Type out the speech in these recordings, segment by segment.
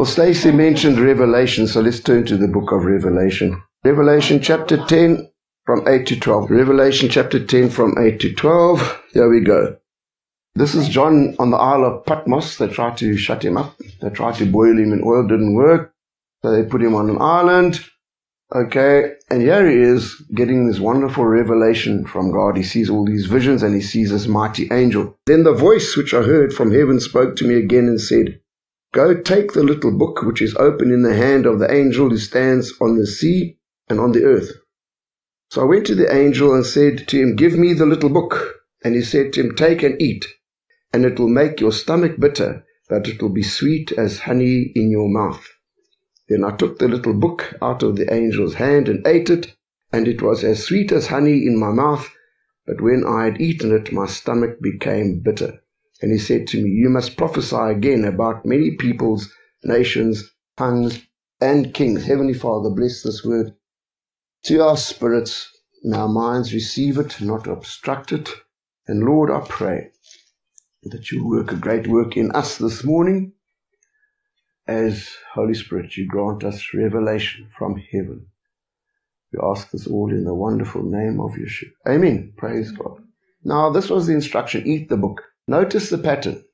Well, Stacy mentioned Revelation, so let's turn to the book of Revelation. Revelation chapter 10 from 8 to 12. Revelation chapter 10 from 8 to 12. Here we go. This is John on the Isle of Patmos. They tried to shut him up. They tried to boil him in oil. Didn't work. So they put him on an island. Okay. And here he is getting this wonderful revelation from God. He sees all these visions and he sees this mighty angel. Then the voice which I heard from heaven spoke to me again and said, Go take the little book which is open in the hand of the angel who stands on the sea and on the earth. So I went to the angel and said to him, Give me the little book. And he said to him, Take and eat, and it will make your stomach bitter, but it will be sweet as honey in your mouth. Then I took the little book out of the angel's hand and ate it, and it was as sweet as honey in my mouth, but when I had eaten it, my stomach became bitter. And he said to me, You must prophesy again about many peoples, nations, tongues, and kings. Heavenly Father, bless this word to our spirits and our minds. Receive it, not obstruct it. And Lord, I pray that you work a great work in us this morning as Holy Spirit, you grant us revelation from heaven. We ask this all in the wonderful name of Yeshua. Amen. Praise God. Now, this was the instruction eat the book. Notice the pattern.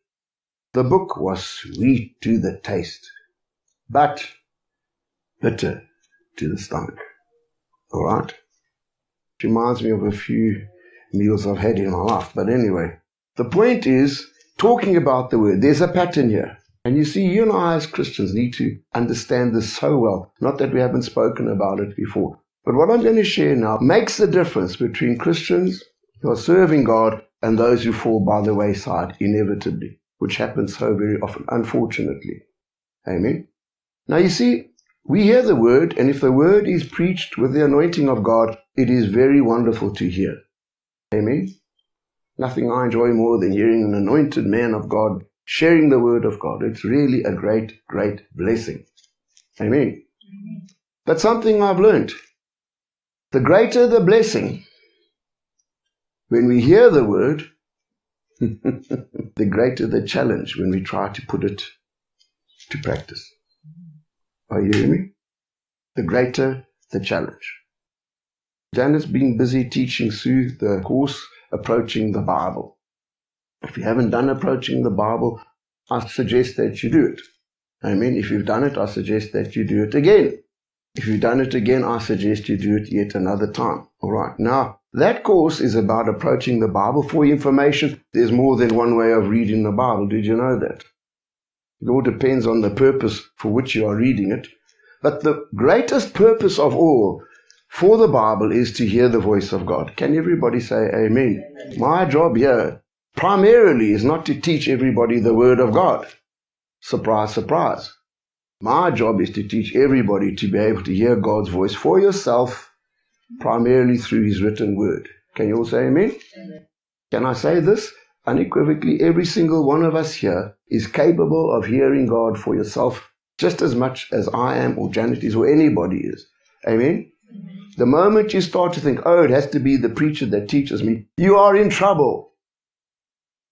The book was sweet to the taste, but bitter to the stomach. All right? Reminds me of a few meals I've had in my life. But anyway, the point is talking about the word. There's a pattern here. And you see, you and I as Christians need to understand this so well. Not that we haven't spoken about it before. But what I'm going to share now makes the difference between Christians who are serving God and those who fall by the wayside inevitably, which happens so very often, unfortunately. Amen. Now you see, we hear the word, and if the word is preached with the anointing of God, it is very wonderful to hear. Amen. Nothing I enjoy more than hearing an anointed man of God sharing the word of God. It's really a great, great blessing. Amen. Amen. But something I've learned. The greater the blessing, when we hear the word, the greater the challenge when we try to put it to practice. Are you hearing me? The greater the challenge. Janet's been busy teaching Sue the course Approaching the Bible. If you haven't done Approaching the Bible, I suggest that you do it. I mean, if you've done it, I suggest that you do it again. If you've done it again, I suggest you do it yet another time. All right. Now, that course is about approaching the Bible. For information, there's more than one way of reading the Bible. Did you know that? It all depends on the purpose for which you are reading it. But the greatest purpose of all for the Bible is to hear the voice of God. Can everybody say amen? amen? My job here primarily is not to teach everybody the Word of God. Surprise, surprise. My job is to teach everybody to be able to hear God's voice for yourself primarily through his written word. Can you all say amen? amen? Can I say this? Unequivocally, every single one of us here is capable of hearing God for yourself just as much as I am or Janet is or anybody is. Amen? amen? The moment you start to think, oh, it has to be the preacher that teaches me, you are in trouble.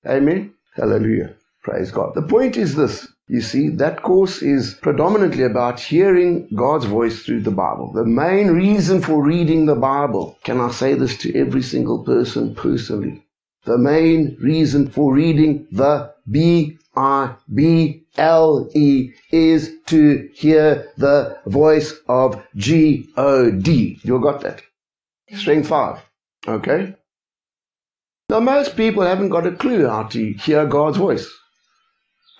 Amen? Hallelujah. Praise God. The point is this you see, that course is predominantly about hearing God's voice through the Bible. The main reason for reading the Bible, can I say this to every single person personally? The main reason for reading the B I B L E is to hear the voice of G O D. You got that? String five. Okay? Now, most people haven't got a clue how to hear God's voice.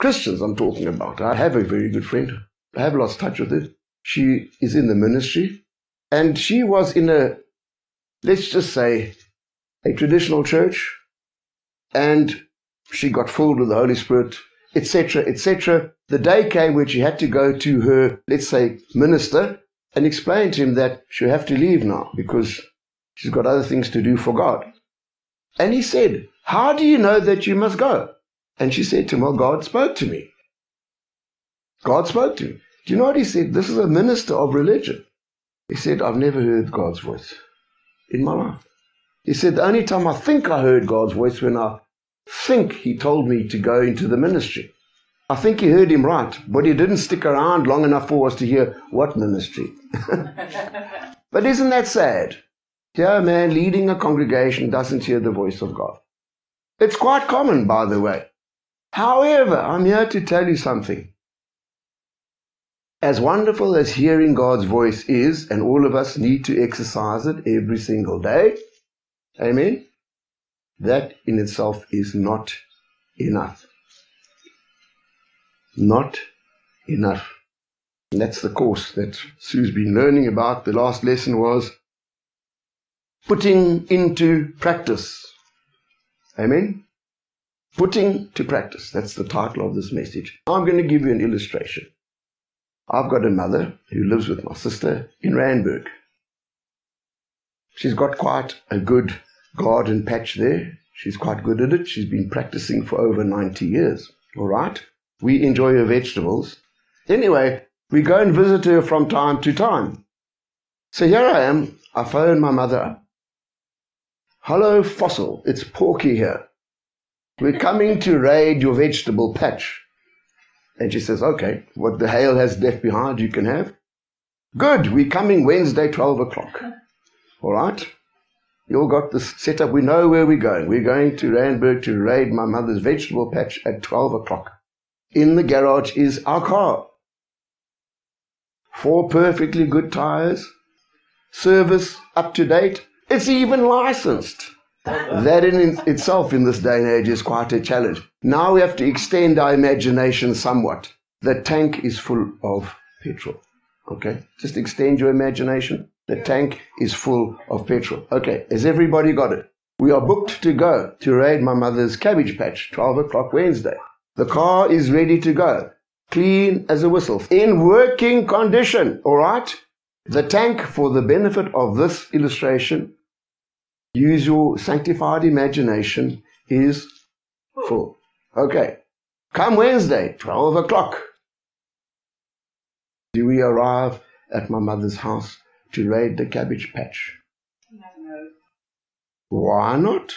Christians I'm talking about. I have a very good friend. I have lost touch with her. She is in the ministry and she was in a, let's just say, a traditional church and she got filled with the Holy Spirit, etc., etc. The day came when she had to go to her, let's say, minister and explain to him that she'll have to leave now because she's got other things to do for God. And he said, How do you know that you must go? And she said to him, Well, God spoke to me. God spoke to me. Do you know what he said? This is a minister of religion. He said, I've never heard God's voice in my life. He said, The only time I think I heard God's voice when I think he told me to go into the ministry. I think he heard him right, but he didn't stick around long enough for us to hear what ministry. but isn't that sad? Here, a man leading a congregation doesn't hear the voice of God. It's quite common, by the way. However, I'm here to tell you something. As wonderful as hearing God's voice is, and all of us need to exercise it every single day, amen, that in itself is not enough. Not enough. And that's the course that Sue's been learning about. The last lesson was putting into practice. Amen? Putting to practice. That's the title of this message. I'm going to give you an illustration. I've got a mother who lives with my sister in Randburg. She's got quite a good garden patch there. She's quite good at it. She's been practicing for over 90 years. All right? We enjoy her vegetables. Anyway, we go and visit her from time to time. So here I am. I phone my mother up. Hello, Fossil. It's Porky here. We're coming to raid your vegetable patch. And she says, okay, what the hail has left behind you can have. Good, we're coming Wednesday, 12 o'clock. All right? You all got this set up. We know where we're going. We're going to Randburg to raid my mother's vegetable patch at 12 o'clock. In the garage is our car. Four perfectly good tires. Service up to date. It's even licensed. That in itself in this day and age is quite a challenge. Now we have to extend our imagination somewhat. The tank is full of petrol. Okay? Just extend your imagination. The tank is full of petrol. Okay, has everybody got it? We are booked to go to raid my mother's cabbage patch, 12 o'clock Wednesday. The car is ready to go, clean as a whistle, in working condition, alright? The tank, for the benefit of this illustration, use your sanctified imagination, is full. Okay. Come Wednesday, 12 o'clock. Do we arrive at my mother's house to raid the cabbage patch? No. Why not?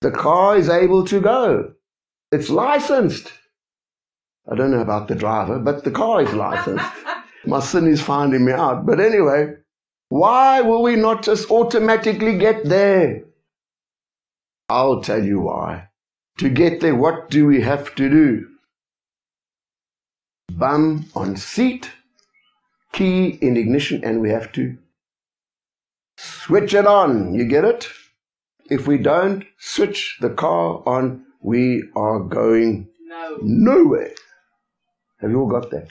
The car is able to go. It's licensed. I don't know about the driver, but the car is licensed. My sin is finding me out. But anyway, why will we not just automatically get there? I'll tell you why. To get there, what do we have to do? Bum on seat, key in ignition, and we have to switch it on. You get it? If we don't switch the car on, we are going no. nowhere. Have you all got that?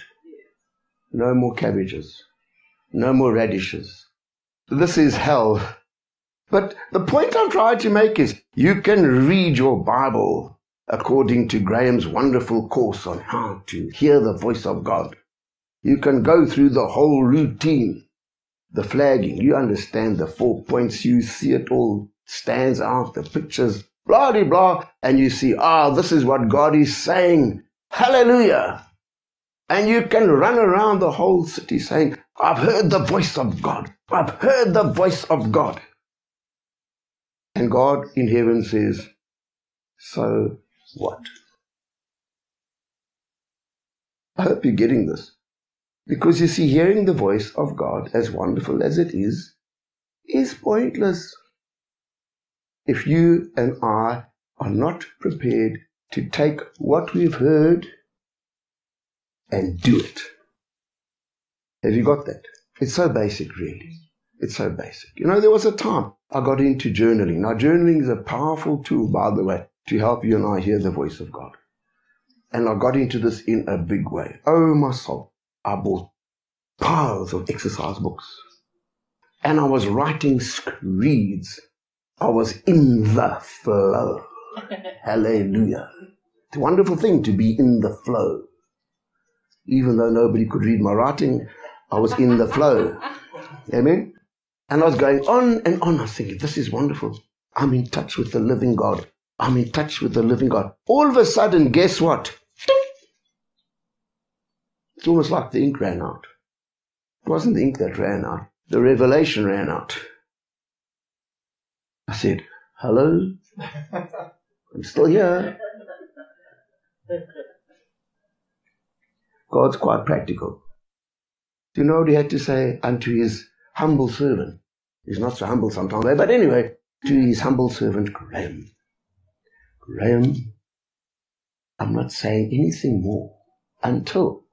No more cabbages. No more radishes. This is hell. But the point I'm trying to make is you can read your Bible according to Graham's wonderful course on how to hear the voice of God. You can go through the whole routine, the flagging. You understand the four points. You see it all stands out, the pictures blah, blah, blah, and you see, ah, this is what God is saying. Hallelujah. And you can run around the whole city saying, I've heard the voice of God. I've heard the voice of God. And God in heaven says, So what? I hope you're getting this. Because you see, hearing the voice of God, as wonderful as it is, is pointless if you and I are not prepared to take what we've heard and do it. Have you got that? It's so basic, really. It's so basic. You know, there was a time I got into journaling. Now, journaling is a powerful tool, by the way, to help you and I hear the voice of God. And I got into this in a big way. Oh, my soul. I bought piles of exercise books. And I was writing screeds I was in the flow. Hallelujah. It's a wonderful thing to be in the flow. Even though nobody could read my writing, I was in the flow. Amen? And I was going on and on. I was thinking, this is wonderful. I'm in touch with the living God. I'm in touch with the living God. All of a sudden, guess what? It's almost like the ink ran out. It wasn't the ink that ran out. The revelation ran out. I said, Hello? I'm still here. God's quite practical. You know what he had to say unto his humble servant? He's not so humble sometimes, eh? but anyway, to his humble servant Graham. Graham, I'm not saying anything more until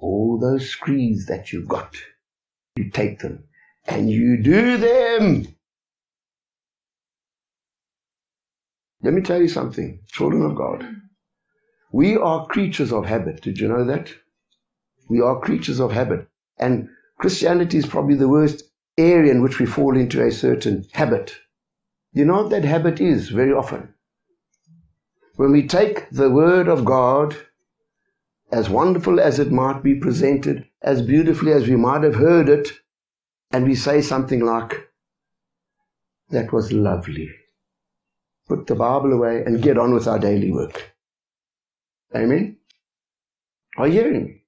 all those screeds that you've got, you take them and you do them. Let me tell you something, children of God. We are creatures of habit. Did you know that? We are creatures of habit. And Christianity is probably the worst area in which we fall into a certain habit. You know what that habit is very often? When we take the Word of God, as wonderful as it might be presented, as beautifully as we might have heard it, and we say something like, That was lovely. Put the Bible away and get on with our daily work. Amen? Are you hearing me?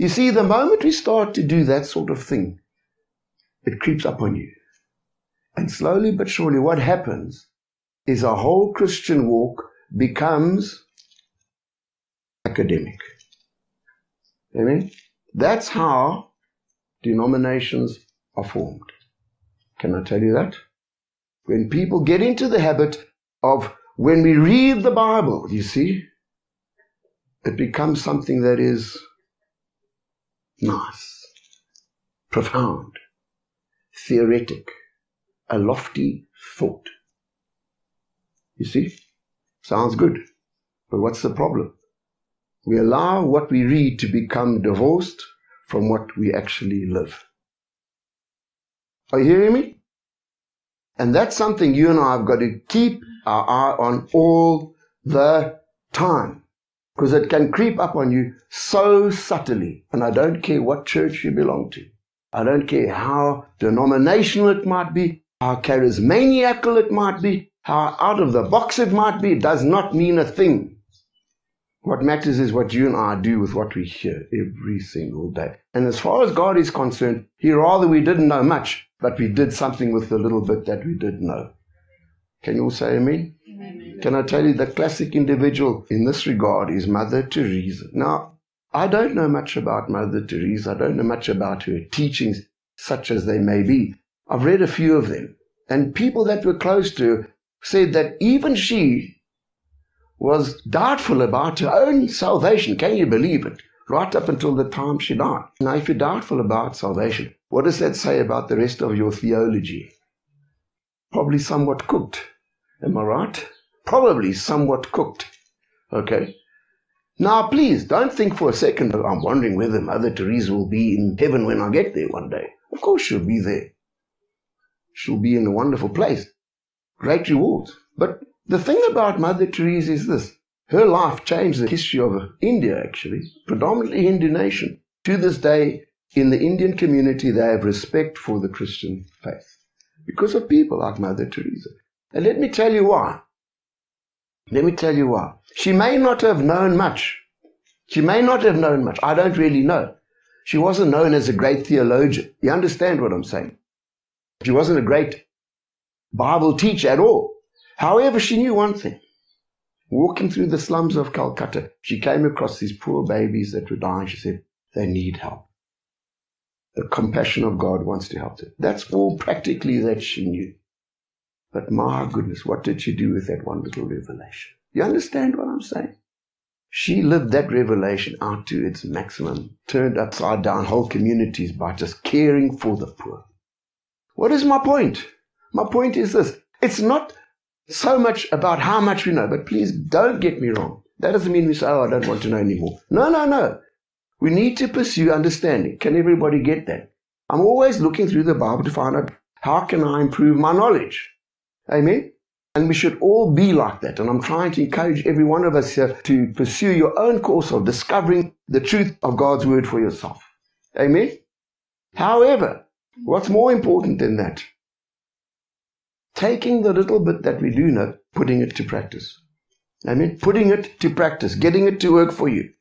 You see, the moment we start to do that sort of thing, it creeps up on you. And slowly but surely, what happens is a whole Christian walk becomes academic. Amen? That's how denominations are formed. Can I tell you that? When people get into the habit of when we read the Bible, you see, it becomes something that is nice, profound, theoretic, a lofty thought. You see? Sounds good. But what's the problem? We allow what we read to become divorced from what we actually live. Are you hearing me? And that's something you and I have got to keep our eye on all the time. Because it can creep up on you so subtly. And I don't care what church you belong to. I don't care how denominational it might be, how charismaniacal it might be, how out of the box it might be. It does not mean a thing. What matters is what you and I do with what we hear every single day. And as far as God is concerned, He rather we didn't know much, but we did something with the little bit that we did know. Can you all say amen? Can I tell you the classic individual in this regard is Mother Teresa. Now, I don't know much about Mother Teresa. I don't know much about her teachings, such as they may be. I've read a few of them. And people that were close to her said that even she was doubtful about her own salvation. Can you believe it? Right up until the time she died. Now, if you're doubtful about salvation, what does that say about the rest of your theology? Probably somewhat cooked. Am I right? Probably somewhat cooked. Okay? Now, please, don't think for a second that I'm wondering whether Mother Teresa will be in heaven when I get there one day. Of course she'll be there. She'll be in a wonderful place. Great rewards. But the thing about Mother Teresa is this. Her life changed the history of India, actually, predominantly Hindu nation. To this day, in the Indian community, they have respect for the Christian faith because of people like Mother Teresa. And let me tell you why. Let me tell you why. She may not have known much. She may not have known much. I don't really know. She wasn't known as a great theologian. You understand what I'm saying? She wasn't a great Bible teacher at all. However, she knew one thing. Walking through the slums of Calcutta, she came across these poor babies that were dying. She said, they need help. The compassion of God wants to help them. That's all practically that she knew. But my goodness, what did she do with that one little revelation? You understand what I'm saying? She lived that revelation out to its maximum, turned upside down whole communities by just caring for the poor. What is my point? My point is this. It's not so much about how much we know. But please don't get me wrong. That doesn't mean we say, oh, I don't want to know anymore. No, no, no. We need to pursue understanding. Can everybody get that? I'm always looking through the Bible to find out how can I improve my knowledge. Amen? And we should all be like that. And I'm trying to encourage every one of us here to pursue your own course of discovering the truth of God's word for yourself. Amen? However, what's more important than that taking the little bit that we do know, putting it to practice. I mean, putting it to practice, getting it to work for you.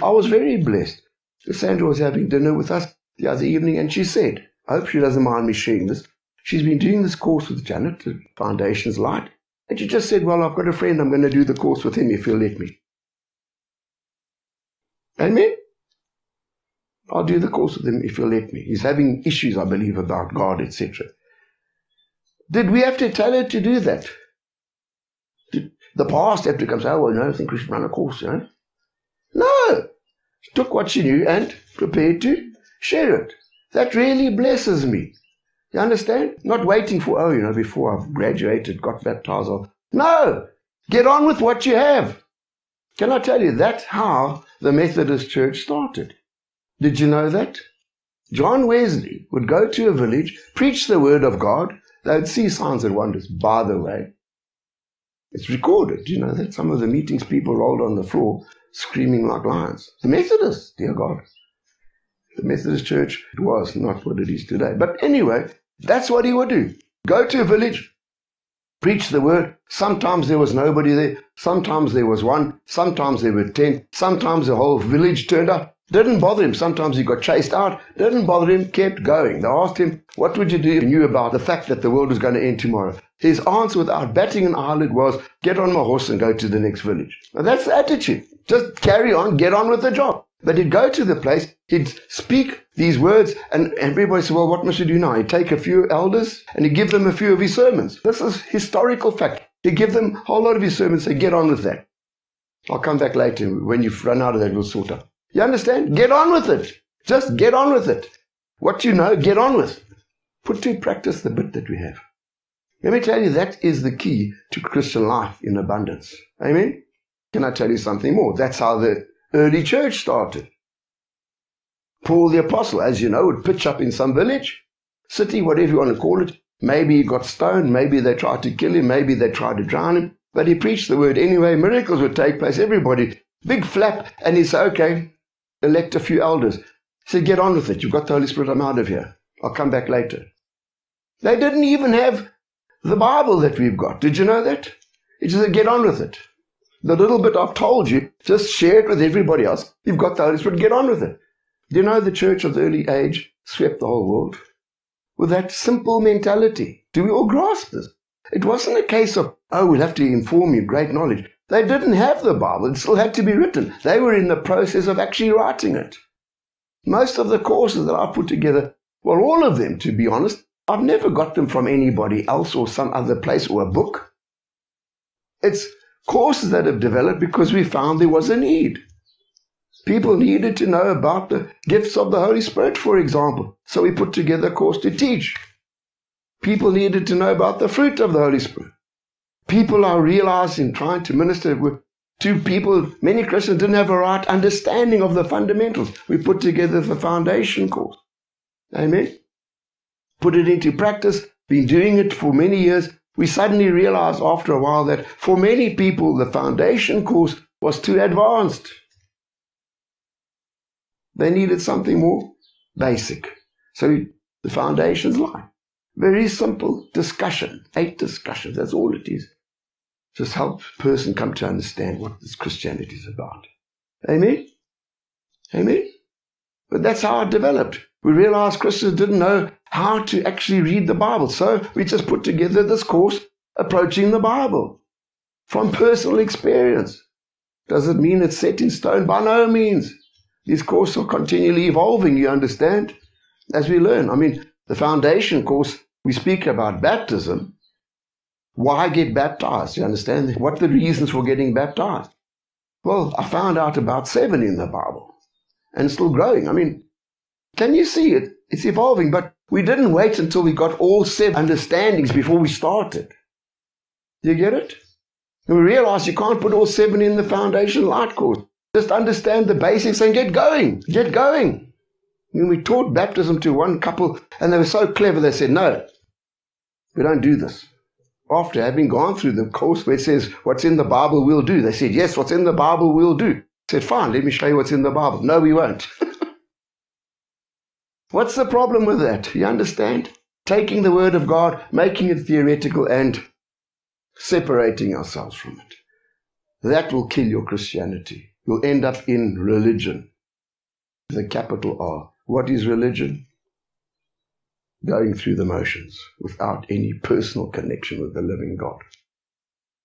I was very blessed. Sandra was having dinner with us the other evening and she said, I hope she doesn't mind me sharing this. She's been doing this course with Janet, the Foundations Light. And she just said, Well, I've got a friend, I'm going to do the course with him if he'll let me. Amen? I'll do the course with him if you'll let me. He's having issues, I believe, about God, etc. Did we have to tell her to do that? Did the pastor have to come say, oh, well, no, I think we should run a course, you know? No! She took what she knew and prepared to share it. That really blesses me. You understand? Not waiting for, oh, you know, before I've graduated, got baptized. Or, no! Get on with what you have. Can I tell you, that's how the Methodist Church started. Did you know that? John Wesley would go to a village, preach the word of God. They'd see signs and wonders. By the way, it's recorded. You know that some of the meetings people rolled on the floor screaming like lions. The Methodists, dear God. The Methodist Church it was not what it is today. But anyway, that's what he would do. Go to a village, preach the word. Sometimes there was nobody there. Sometimes there was one. Sometimes there were ten. Sometimes the whole village turned up. Didn't bother him. Sometimes he got chased out. Didn't bother him. Kept going. They asked him, what would you do if you knew about the fact that the world was going to end tomorrow? His answer without batting an eyelid was, get on my horse and go to the next village. Now that's the attitude. Just carry on, get on with the job. But he'd go to the place, he'd speak these words, and everybody said, Well, what must he do now? He'd take a few elders and he'd give them a few of his sermons. This is historical fact. He'd give them a whole lot of his sermons, say, Get on with that. I'll come back later. When you've run out of that, we'll sort out. You understand? Get on with it. Just get on with it. What you know, get on with. Put to practice the bit that we have. Let me tell you, that is the key to Christian life in abundance. Amen? Can I tell you something more? That's how the early church started. Paul the Apostle, as you know, would pitch up in some village, city, whatever you want to call it. Maybe he got stoned, maybe they tried to kill him, maybe they tried to drown him, but he preached the word anyway. Miracles would take place. Everybody, big flap, and he said, okay, elect a few elders. He said, get on with it. You've got the Holy Spirit. I'm out of here. I'll come back later. They didn't even have the Bible that we've got. Did you know that? He just said, get on with it. The little bit I've told you, just share it with everybody else. You've got the Holy Spirit, get on with it. Do you know the church of the early age swept the whole world? With that simple mentality. Do we all grasp this? It wasn't a case of, oh, we'll have to inform you, great knowledge. They didn't have the Bible. It still had to be written. They were in the process of actually writing it. Most of the courses that I put together, well, all of them, to be honest, I've never got them from anybody else or some other place or a book. It's courses that have developed because we found there was a need. People needed to know about the gifts of the Holy Spirit, for example. So we put together a course to teach. People needed to know about the fruit of the Holy Spirit. People are realizing, trying to minister to people, many Christians didn't have a right understanding of the fundamentals. We put together the foundation course. Amen. Put it into practice, been doing it for many years, we suddenly realized after a while that for many people, the foundation course was too advanced. They needed something more basic. So the foundations light. Very simple discussion. Eight discussions. That's all it is. Just help a person come to understand what this Christianity is about. Amen? Amen? But that's how it developed. We realized Christians didn't know how to actually read the Bible. So we just put together this course, Approaching the Bible, from personal experience. Does it mean it's set in stone? By no means. These courses are continually evolving, you understand, as we learn. I mean, the foundation course, we speak about baptism. Why get baptized? You understand? What the reasons for getting baptized? Well, I found out about seven in the Bible and still growing. I mean, can you see it? It's evolving, but we didn't wait until we got all seven understandings before we started. Do you get it? And we realized you can't put all seven in the foundation light course. Just understand the basics and get going. Get going. When we taught baptism to one couple, and they were so clever, they said, No, we don't do this. After having gone through the course where it says, What's in the Bible we'll do, they said, Yes, what's in the Bible we'll do. I said, Fine, let me show you what's in the Bible. No, we won't. What's the problem with that? You understand? Taking the Word of God, making it theoretical, and separating ourselves from it. That will kill your Christianity. You'll end up in religion. The capital R. What is religion? Going through the motions without any personal connection with the living God.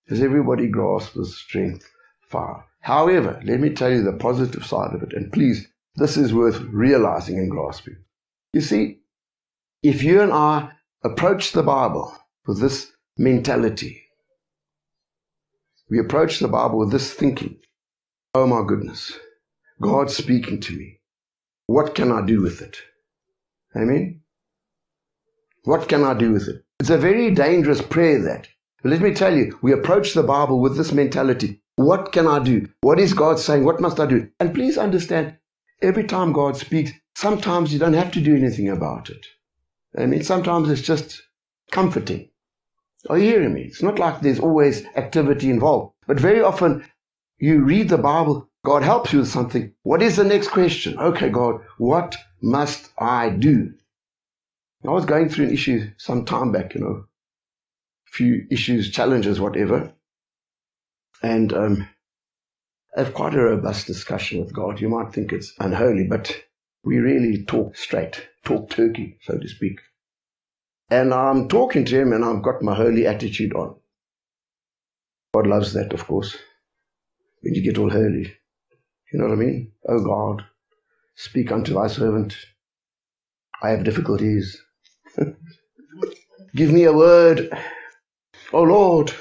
Does everybody grasp the strength, far? However, let me tell you the positive side of it, and please, this is worth realizing and grasping. You see, if you and I approach the Bible with this mentality, we approach the Bible with this thinking, oh my goodness, God's speaking to me. What can I do with it? Amen? What can I do with it? It's a very dangerous prayer that. But let me tell you, we approach the Bible with this mentality. What can I do? What is God saying? What must I do? And please understand, every time God speaks, sometimes you don't have to do anything about it. I mean, sometimes it's just comforting. Are you hearing me? It's not like there's always activity involved. But very often you read the Bible, God helps you with something. What is the next question? Okay, God, what must I do? I was going through an issue some time back, you know, a few issues, challenges, whatever. And um, I have quite a robust discussion with God. You might think it's unholy, but we really talk straight, talk turkey, so to speak. And I'm talking to him and I've got my holy attitude on. God loves that, of course, when you get all holy. You know what I mean? Oh God, speak unto thy servant. I have difficulties. Give me a word. O Lord,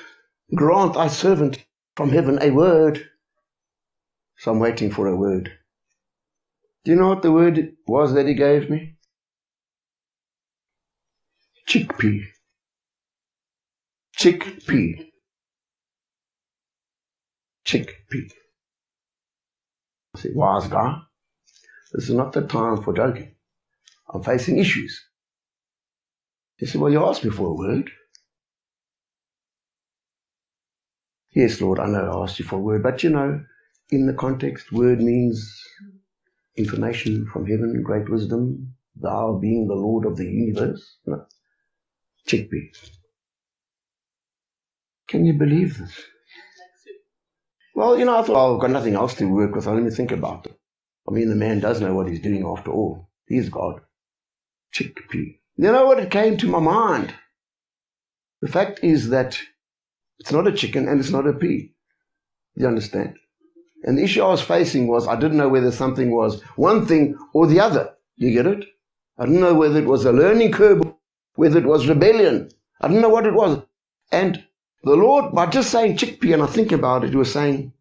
grant thy servant from heaven a word. So I'm waiting for a word. Do you know what the word was that he gave me? Chickpea. Chickpea. Chickpea. I said, wise guy, this is not the time for joking. I'm facing issues. He said, Well, you asked me for a word. Yes, Lord, I know I asked you for a word, but you know, in the context, word means information from heaven, great wisdom, thou being the Lord of the universe. No. Chickpea. Can you believe this? Well, you know, I thought, oh, I've got nothing else to work with. Let me think about it. I mean, the man does know what he's doing after all. He's God. Chickpea. You know what? It came to my mind. The fact is that it's not a chicken and it's not a pea. You understand? And the issue I was facing was I didn't know whether something was one thing or the other. You get it? I didn't know whether it was a learning curve, whether it was rebellion. I didn't know what it was. And the Lord, by just saying chickpea, and I think about it, He was saying,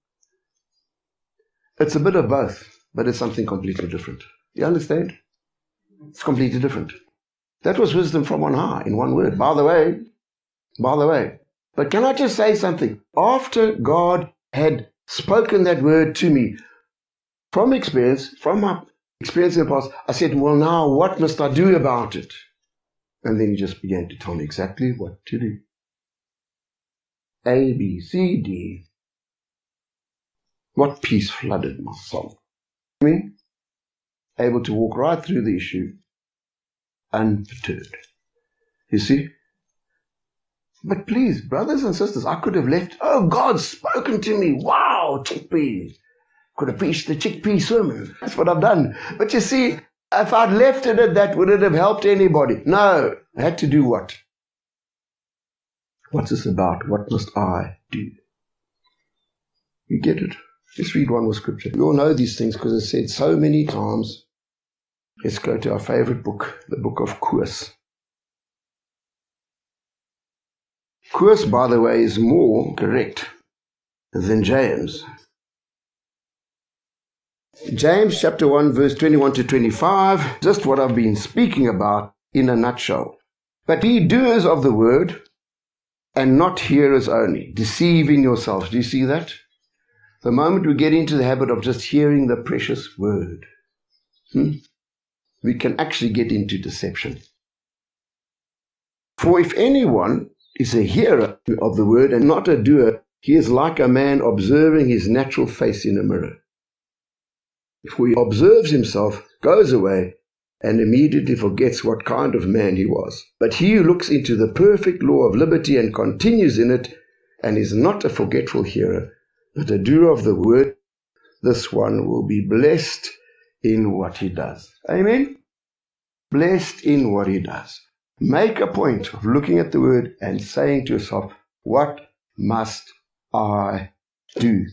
it's a bit of both, but it's something completely different. You understand? It's completely different. That was wisdom from on high in one word. By the way, by the way. But can I just say something? After God had spoken that word to me, from experience, from my experience in the past, I said, well, now what must I do about it? And then he just began to tell me exactly what to do. A, B, C, D. What peace flooded my soul. I mean, able to walk right through the issue unperturbed. You see? But please, brothers and sisters, I could have left. Oh, God's spoken to me. Wow, chickpea. Could have preached the chickpea sermon. That's what I've done. But you see, if I'd left it at that, would it have helped anybody? No. I had to do what? What's this about? What must I do? You get it? Just read one more scripture. You all know these things because it's said so many times. Let's go to our favorite book, the book of Koos. Koos, by the way, is more correct than James. James chapter 1, verse 21 to 25, just what I've been speaking about in a nutshell. But be doers of the word and not hearers only, deceiving yourselves. Do you see that? The moment we get into the habit of just hearing the precious word, hmm, we can actually get into deception. For if anyone is a hearer of the word and not a doer, he is like a man observing his natural face in a mirror. If he observes himself, goes away, and immediately forgets what kind of man he was. But he who looks into the perfect law of liberty and continues in it, and is not a forgetful hearer, but a doer of the word, this one will be blessed in what he does. Amen? Blessed in what he does. Make a point of looking at the word and saying to yourself, What must I do?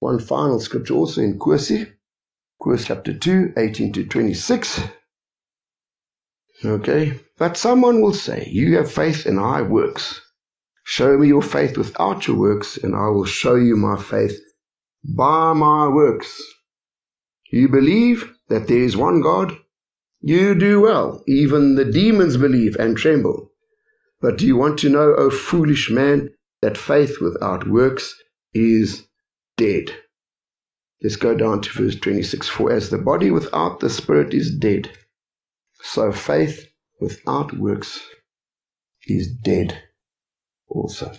one final scripture also in Kursi, Koos chapter 2, 18 to 26. Okay, but someone will say, You have faith and I works. Show me your faith without your works, and I will show you my faith by my works. You believe that there is one God? You do well. Even the demons believe and tremble. But do you want to know, O foolish man, that faith without works is dead? Let's go down to verse 26. For as the body without the spirit is dead, so faith without works is dead also.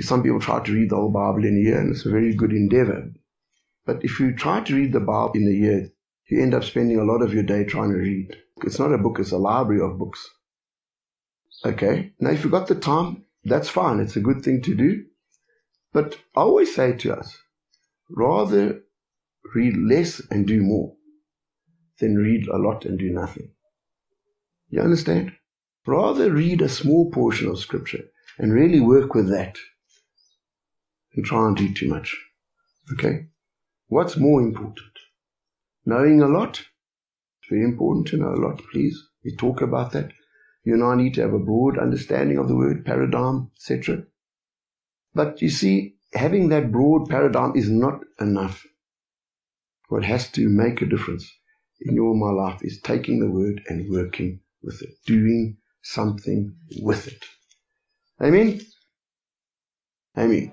Some people try to read the whole Bible in a year, and it's a very good endeavor. But if you try to read the Bible in a year, you end up spending a lot of your day trying to read. It's not a book, it's a library of books. Okay, now if you've got the time, that's fine. It's a good thing to do. But I always say to us, rather read less and do more than read a lot and do nothing. You understand? Rather read a small portion of scripture and really work with that and try and do too much. Okay? What's more important? Knowing a lot? It's very important to know a lot, please. We talk about that. You I need to have a broad understanding of the word, paradigm, etc. But you see, having that broad paradigm is not enough. What has to make a difference in your my life is taking the word and working with it, doing something with it. Amen? Amen.